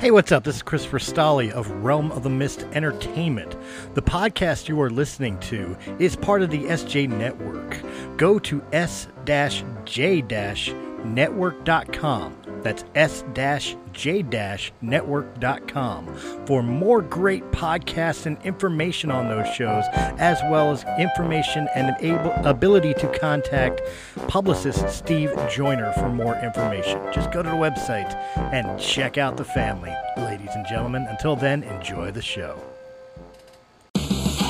Hey, what's up? This is Christopher Stolle of Realm of the Mist Entertainment. The podcast you are listening to is part of the SJ Network. Go to s-j-network.com. That's s-j-network.com for more great podcasts and information on those shows, as well as information and able, ability to contact publicist Steve Joyner for more information. Just go to the website and check out the family, ladies and gentlemen. Until then, enjoy the show.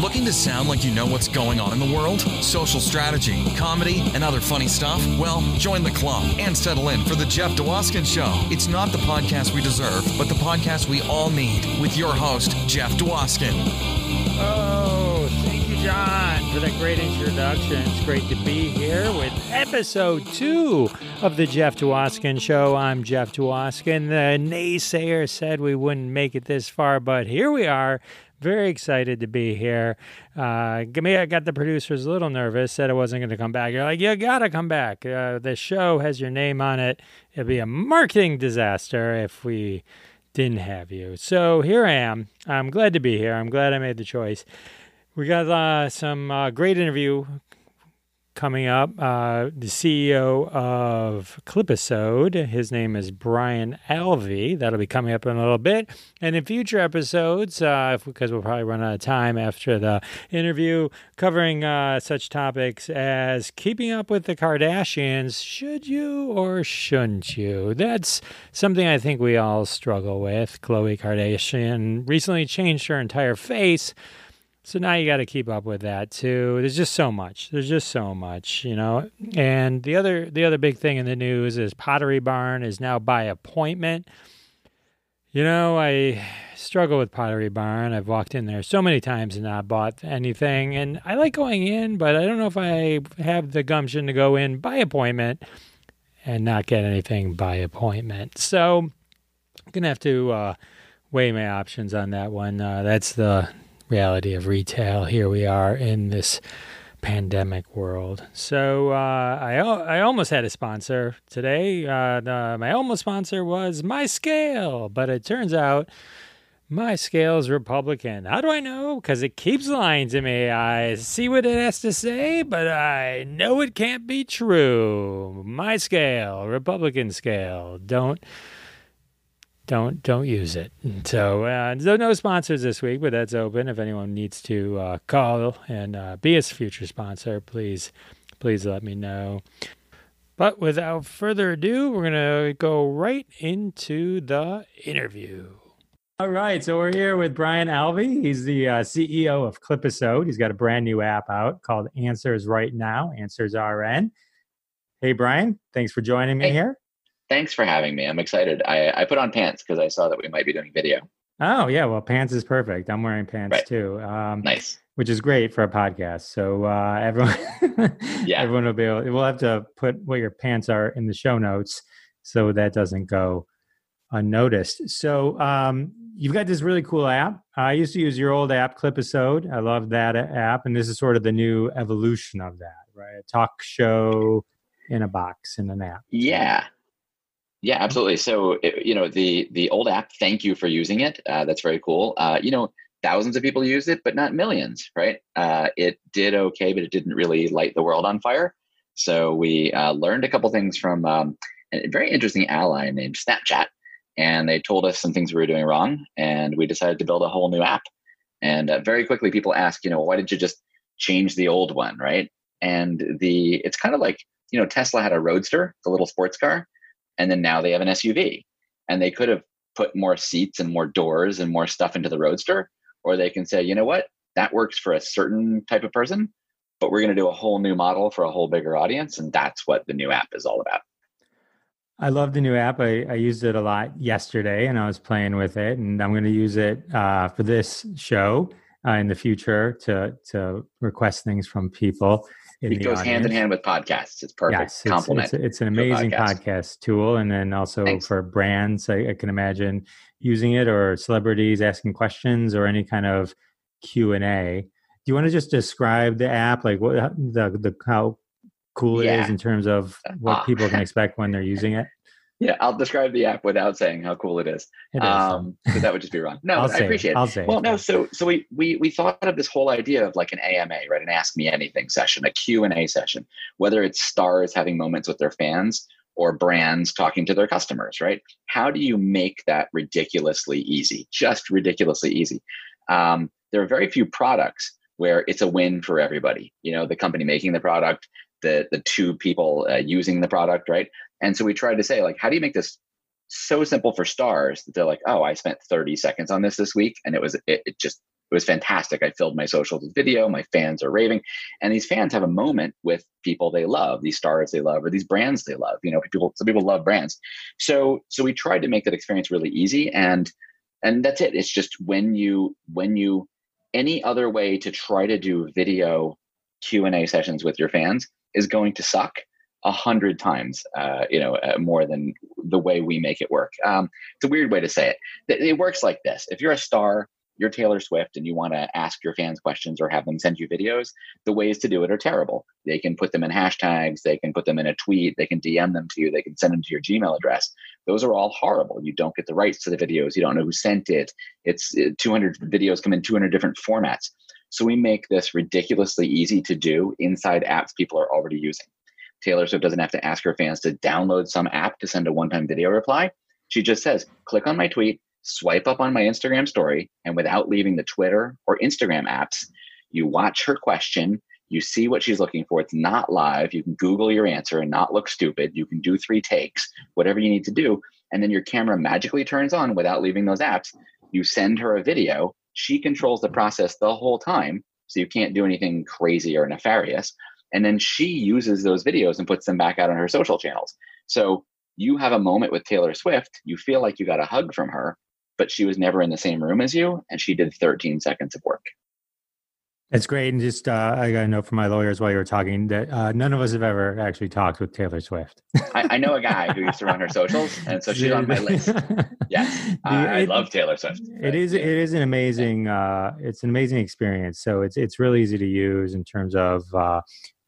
Looking to sound like you know what's going on in the world? Social strategy, comedy, and other funny stuff? Well, join the club and settle in for The Jeff Dwoskin Show. It's not the podcast we deserve, but the podcast we all need with your host, Jeff Dwoskin. Oh, thank you, John, for that great introduction. It's great to be here with episode two of The Jeff Dwoskin Show. I'm Jeff Dwoskin. The naysayer said we wouldn't make it this far, but here we are very excited to be here. Uh, I got the producers a little nervous, said I wasn't going to come back. You're like, you got to come back. Uh, the show has your name on it. It'd be a marketing disaster if we didn't have you. So here I am. I'm glad to be here. I'm glad I made the choice. We got uh, some uh, great interview coming up. Uh, the CEO of Clipisode, his name is Brian Alvey. That'll be coming up in a little bit. And in future episodes, uh, because we'll probably run out of time after the interview, covering uh, such topics as keeping up with the Kardashians. Should you or shouldn't you? That's something I think we all struggle with. Khloe Kardashian recently changed her entire face. So now you got to keep up with that too. There's just so much. There's just so much, you know. And the other the other big thing in the news is Pottery Barn is now by appointment. You know, I struggle with Pottery Barn. I've walked in there so many times and not bought anything, and I like going in, but I don't know if I have the gumption to go in by appointment and not get anything by appointment. So I'm gonna have to uh, weigh my options on that one. Uh, that's the reality of retail. Here we are in this pandemic world. So uh, I I almost had a sponsor today. Uh, my almost sponsor was My Scale, but it turns out my scale is Republican. How do I know? Because it keeps lying to me. I see what it has to say, but I know it can't be true. My scale, Republican scale. Don't don't don't use it. So uh, no sponsors this week, but that's open. If anyone needs to uh, call and uh, be a future sponsor, please please let me know. But without further ado, we're gonna go right into the interview. All right, so we're here with Brian Alvey. He's the uh, CEO of Clipisode. He's got a brand new app out called Answers Right Now, Answers RN. Hey, Brian, thanks for joining me Hey. here. Thanks for having me. I'm excited. I, I put on pants because I saw that we might be doing video. Oh yeah, well, pants is perfect. I'm wearing pants Right. too, um, Nice. which is great for a podcast. So uh, everyone, Yeah. everyone will be able. We'll have to put what your pants are in the show notes so that doesn't go unnoticed. So um, you've got this really cool app. I used to use your old app, Clipisode. I love that app, and this is sort of the new evolution of that, right? A talk show in a box in an app. Yeah. Yeah, absolutely. So, you know, the the old app, thank you for using it. Uh, that's very cool. Uh, you know, thousands of people used it, but not millions, right? Uh, it did okay, but it didn't really light the world on fire. So we uh, learned a couple things from um, a very interesting ally named Snapchat, and they told us some things we were doing wrong, and we decided to build a whole new app. And uh, very quickly, people ask, you know, why did you just change the old one, right? And the it's kind of like you know, Tesla had a Roadster, the little sports car, and then now they have an SUV, and they could have put more seats and more doors and more stuff into the Roadster, or they can say, you know what, that works for a certain type of person, but we're going to do a whole new model for a whole bigger audience, and that's what the new app is all about. I love the new app. I, I used it a lot yesterday and I was playing with it, and I'm going to use it uh, for this show uh, in the future to to request things from people. It goes hand in hand with podcasts. It's perfect Yes, it's, complement. it's, it's an amazing podcast. podcast. tool, and then also Thanks. for brands, I, I can imagine using it or celebrities asking questions or any kind of Q and A. Do you want to just describe the app, like what the the how cool it is Yeah. in terms of what Ah. people can expect when they're using it? Yeah, I'll describe the app without saying how cool it is. It is. Um, that would just be wrong. No, I appreciate it. I'll say Well, it. no, so so we we we thought of this whole idea of like an AMA, right? An Ask Me Anything session, a Q and A session, whether it's stars having moments with their fans or brands talking to their customers, right? How do you make that ridiculously easy? Just ridiculously easy. Um, there are very few products where it's a win for everybody. You know, the company making the product, the the two people uh, using the product, right? And so we tried to say, like, how do you make this so simple for stars that they're like, oh, I spent 30 seconds on this this week, and it was it, it just it was fantastic. I filled my socials with video. My fans are raving, and these fans have a moment with people they love, these stars they love, or these brands they love. You know, people some people love brands, so so we tried to make that experience really easy, and and that's it. It's just when you when you any other way to try to do video Q and A sessions with your fans is going to suck a hundred times, uh, you know, uh, more than the way we make it work. Um, it's a weird way to say it. It, works like this: if you're a star, you're Taylor Swift, and you want to ask your fans questions or have them send you videos, the ways to do it are terrible. They can put them in hashtags, they can put them in a tweet, they can DM them to you, they can send them to your Gmail address. Those are all horrible. You don't get the rights to the videos. You don't know who sent it. It's 200 videos come in 200 different formats. So we make this ridiculously easy to do inside apps people are already using. Taylor Swift doesn't have to ask her fans to download some app to send a one time video reply. She just says, click on my tweet, swipe up on my Instagram story, and without leaving the Twitter or Instagram apps, you watch her question. You see what she's looking for. It's not live. You can Google your answer and not look stupid. You can do three takes, whatever you need to do. And then your camera magically turns on without leaving those apps. You send her a video. She controls the process the whole time. So you can't do anything crazy or nefarious and then she uses those videos and puts them back out on her social channels so you have a moment with taylor swift you feel like you got a hug from her but she was never in the same room as you and she did 13 seconds of work It's great. And just, uh, I got a note from my lawyers while you were talking that uh, none of us have ever actually talked with Taylor Swift. I, I know a guy who used to run her socials, and so she's on my list. Yes, I, I love Taylor Swift. It is. It is an amazing. Uh, it's an amazing experience. So it's it's really easy to use in terms of. Uh,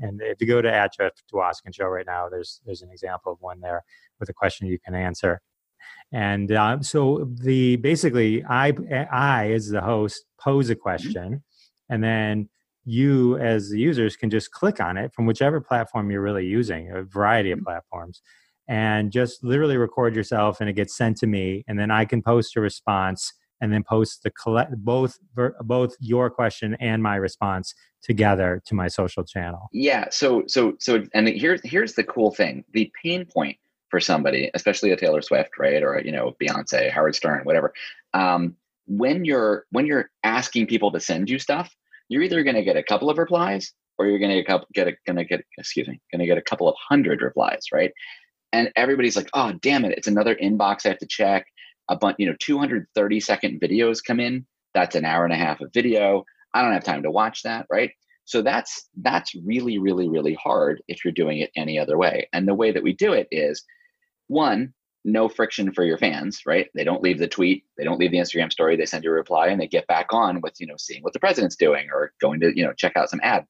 and if you go to at Jeff Dwoskin show right now, there's there's an example of one there with a question you can answer. And uh, so the basically, I I as the host pose a question, and then you as the users can just click on it from whichever platform you're really using, a variety of platforms, and just literally record yourself, and it gets sent to me, and then I can post a response, and then post the collect both both your question and my response together to my social channel. Yeah. So so so and here's here's the cool thing. The pain point for somebody, especially a Taylor Swift, right, or you know Beyonce, Howard Stern, whatever. Um, when you're when you're asking people to send you stuff, you're either going to get a couple of replies or you're going to get a, a, gonna get excuse me going to get a couple of hundred replies, right? And everybody's like, oh damn it, it's another inbox I have to check. A bunch, you know, 230 second videos come in. That's an hour and a half of video. I don't have time to watch that, right? So that's that's really really really hard if you're doing it any other way. And the way that we do it is one, no friction for your fans, right? They don't leave the tweet, they don't leave the Instagram story, they send you a reply and they get back on with, you know, seeing what the president's doing or going to, you know, check out some ad.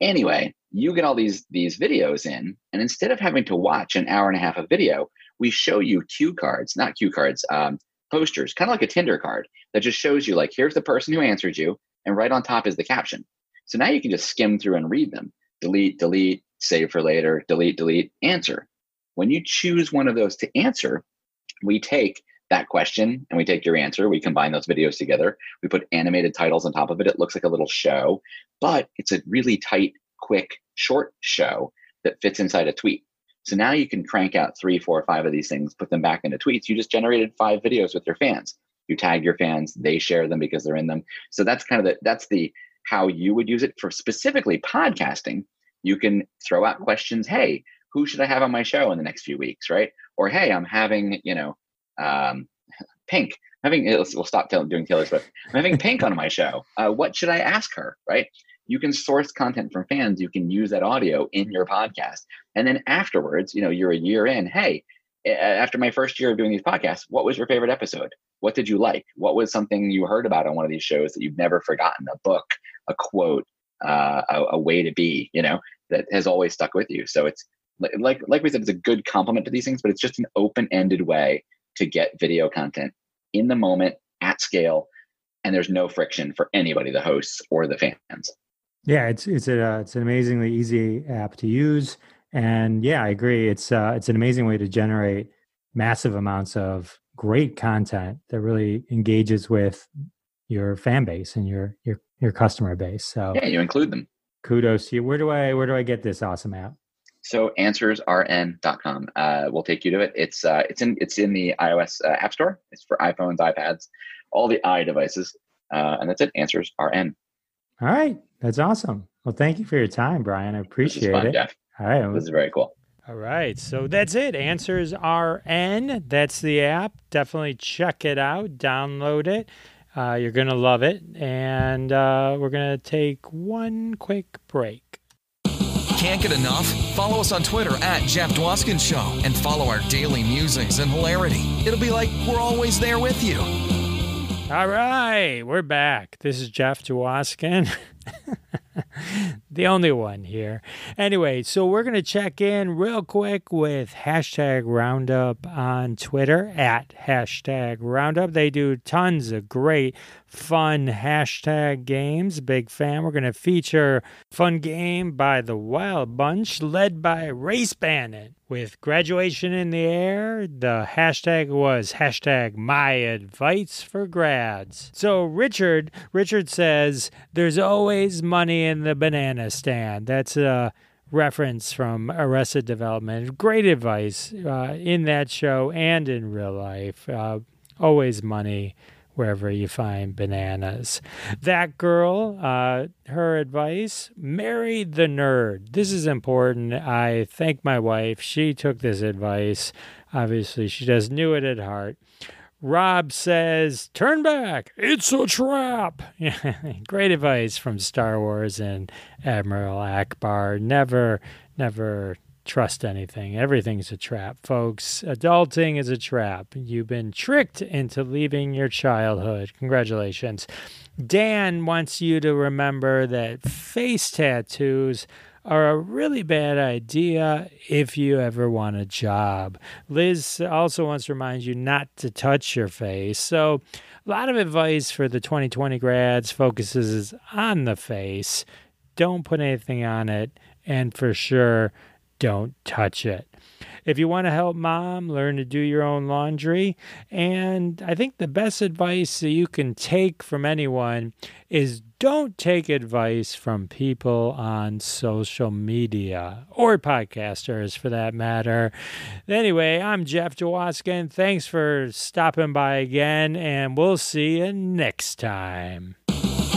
Anyway, you get all these these videos in and instead of having to watch an hour and a half of video, we show you cue cards, not cue cards, um, posters, kind of like a Tinder card that just shows you like here's the person who answered you and right on top is the caption. So now you can just skim through and read them. Delete, delete, save for later, delete, delete, answer. When you choose one of those to answer, we take that question and we take your answer. We combine those videos together. We put animated titles on top of it. It looks like a little show, but it's a really tight, quick, short show that fits inside a tweet. So now you can crank out three, four, five of these things, put them back into tweets. You just generated five videos with your fans. You tag your fans, they share them because they're in them. So that's kind of the that's the how you would use it for specifically podcasting. You can throw out questions. Hey, who should I have on my show in the next few weeks, right? Or hey, I'm having you know, um, Pink. I'm having we'll stop doing Taylor Swift. I'm having Pink on my show. Uh, what should I ask her, right? You can source content from fans. You can use that audio in your podcast, and then afterwards, you know, you're a year in. Hey, after my first year of doing these podcasts, what was your favorite episode? What did you like? What was something you heard about on one of these shows that you've never forgotten? A book, a quote, uh, a, a way to be, you know, that has always stuck with you. So it's like like we said, it's a good complement to these things, but it's just an open-ended way to get video content in the moment at scale, and there's no friction for anybody, the hosts or the fans. Yeah, it's it's a it's an amazingly easy app to use, and yeah, I agree. It's uh, it's an amazing way to generate massive amounts of great content that really engages with your fan base and your your your customer base. So yeah, you include them. Kudos to you. Where do I where do I get this awesome app? So answersrn.com uh, will take you to it. It's uh, it's in it's in the iOS uh, App Store. It's for iPhones, iPads, all the i devices, uh, and that's it. Answers RN. All right, that's awesome. Well, thank you for your time, Brian. I appreciate fun, it. Jeff. All right, This is very cool. All right, so that's it. Answers RN. That's the app. Definitely check it out. Download it. Uh, you're gonna love it, and uh, we're gonna take one quick break. Can't get enough? Follow us on Twitter at Jeff Dwoskin Show and follow our daily musings and hilarity. It'll be like we're always there with you. All right, we're back. This is Jeff Dwoskin. the only one here. Anyway, so we're going to check in real quick with hashtag Roundup on Twitter at hashtag Roundup. They do tons of great, fun hashtag games. Big fan. We're going to feature fun game by the Wild Bunch, led by Race Bandit. With graduation in the air, the hashtag was hashtag my advice for grads. So Richard, Richard says there's always money in the banana stand. That's a reference from Arrested Development. Great advice uh, in that show and in real life. Uh, always money wherever you find bananas. That girl, uh, her advice marry the nerd. This is important. I thank my wife. She took this advice. Obviously, she just knew it at heart. Rob says, Turn back. It's a trap. Great advice from Star Wars and Admiral Ackbar. Never, never trust anything. Everything's a trap, folks. Adulting is a trap. You've been tricked into leaving your childhood. Congratulations. Dan wants you to remember that face tattoos are a really bad idea if you ever want a job. Liz also wants to remind you not to touch your face. So, a lot of advice for the 2020 grads focuses on the face. Don't put anything on it, and for sure, don't touch it. If you want to help mom, learn to do your own laundry. And I think the best advice that you can take from anyone is don't take advice from people on social media or podcasters for that matter. Anyway, I'm Jeff Dwoskin. Thanks for stopping by again, and we'll see you next time.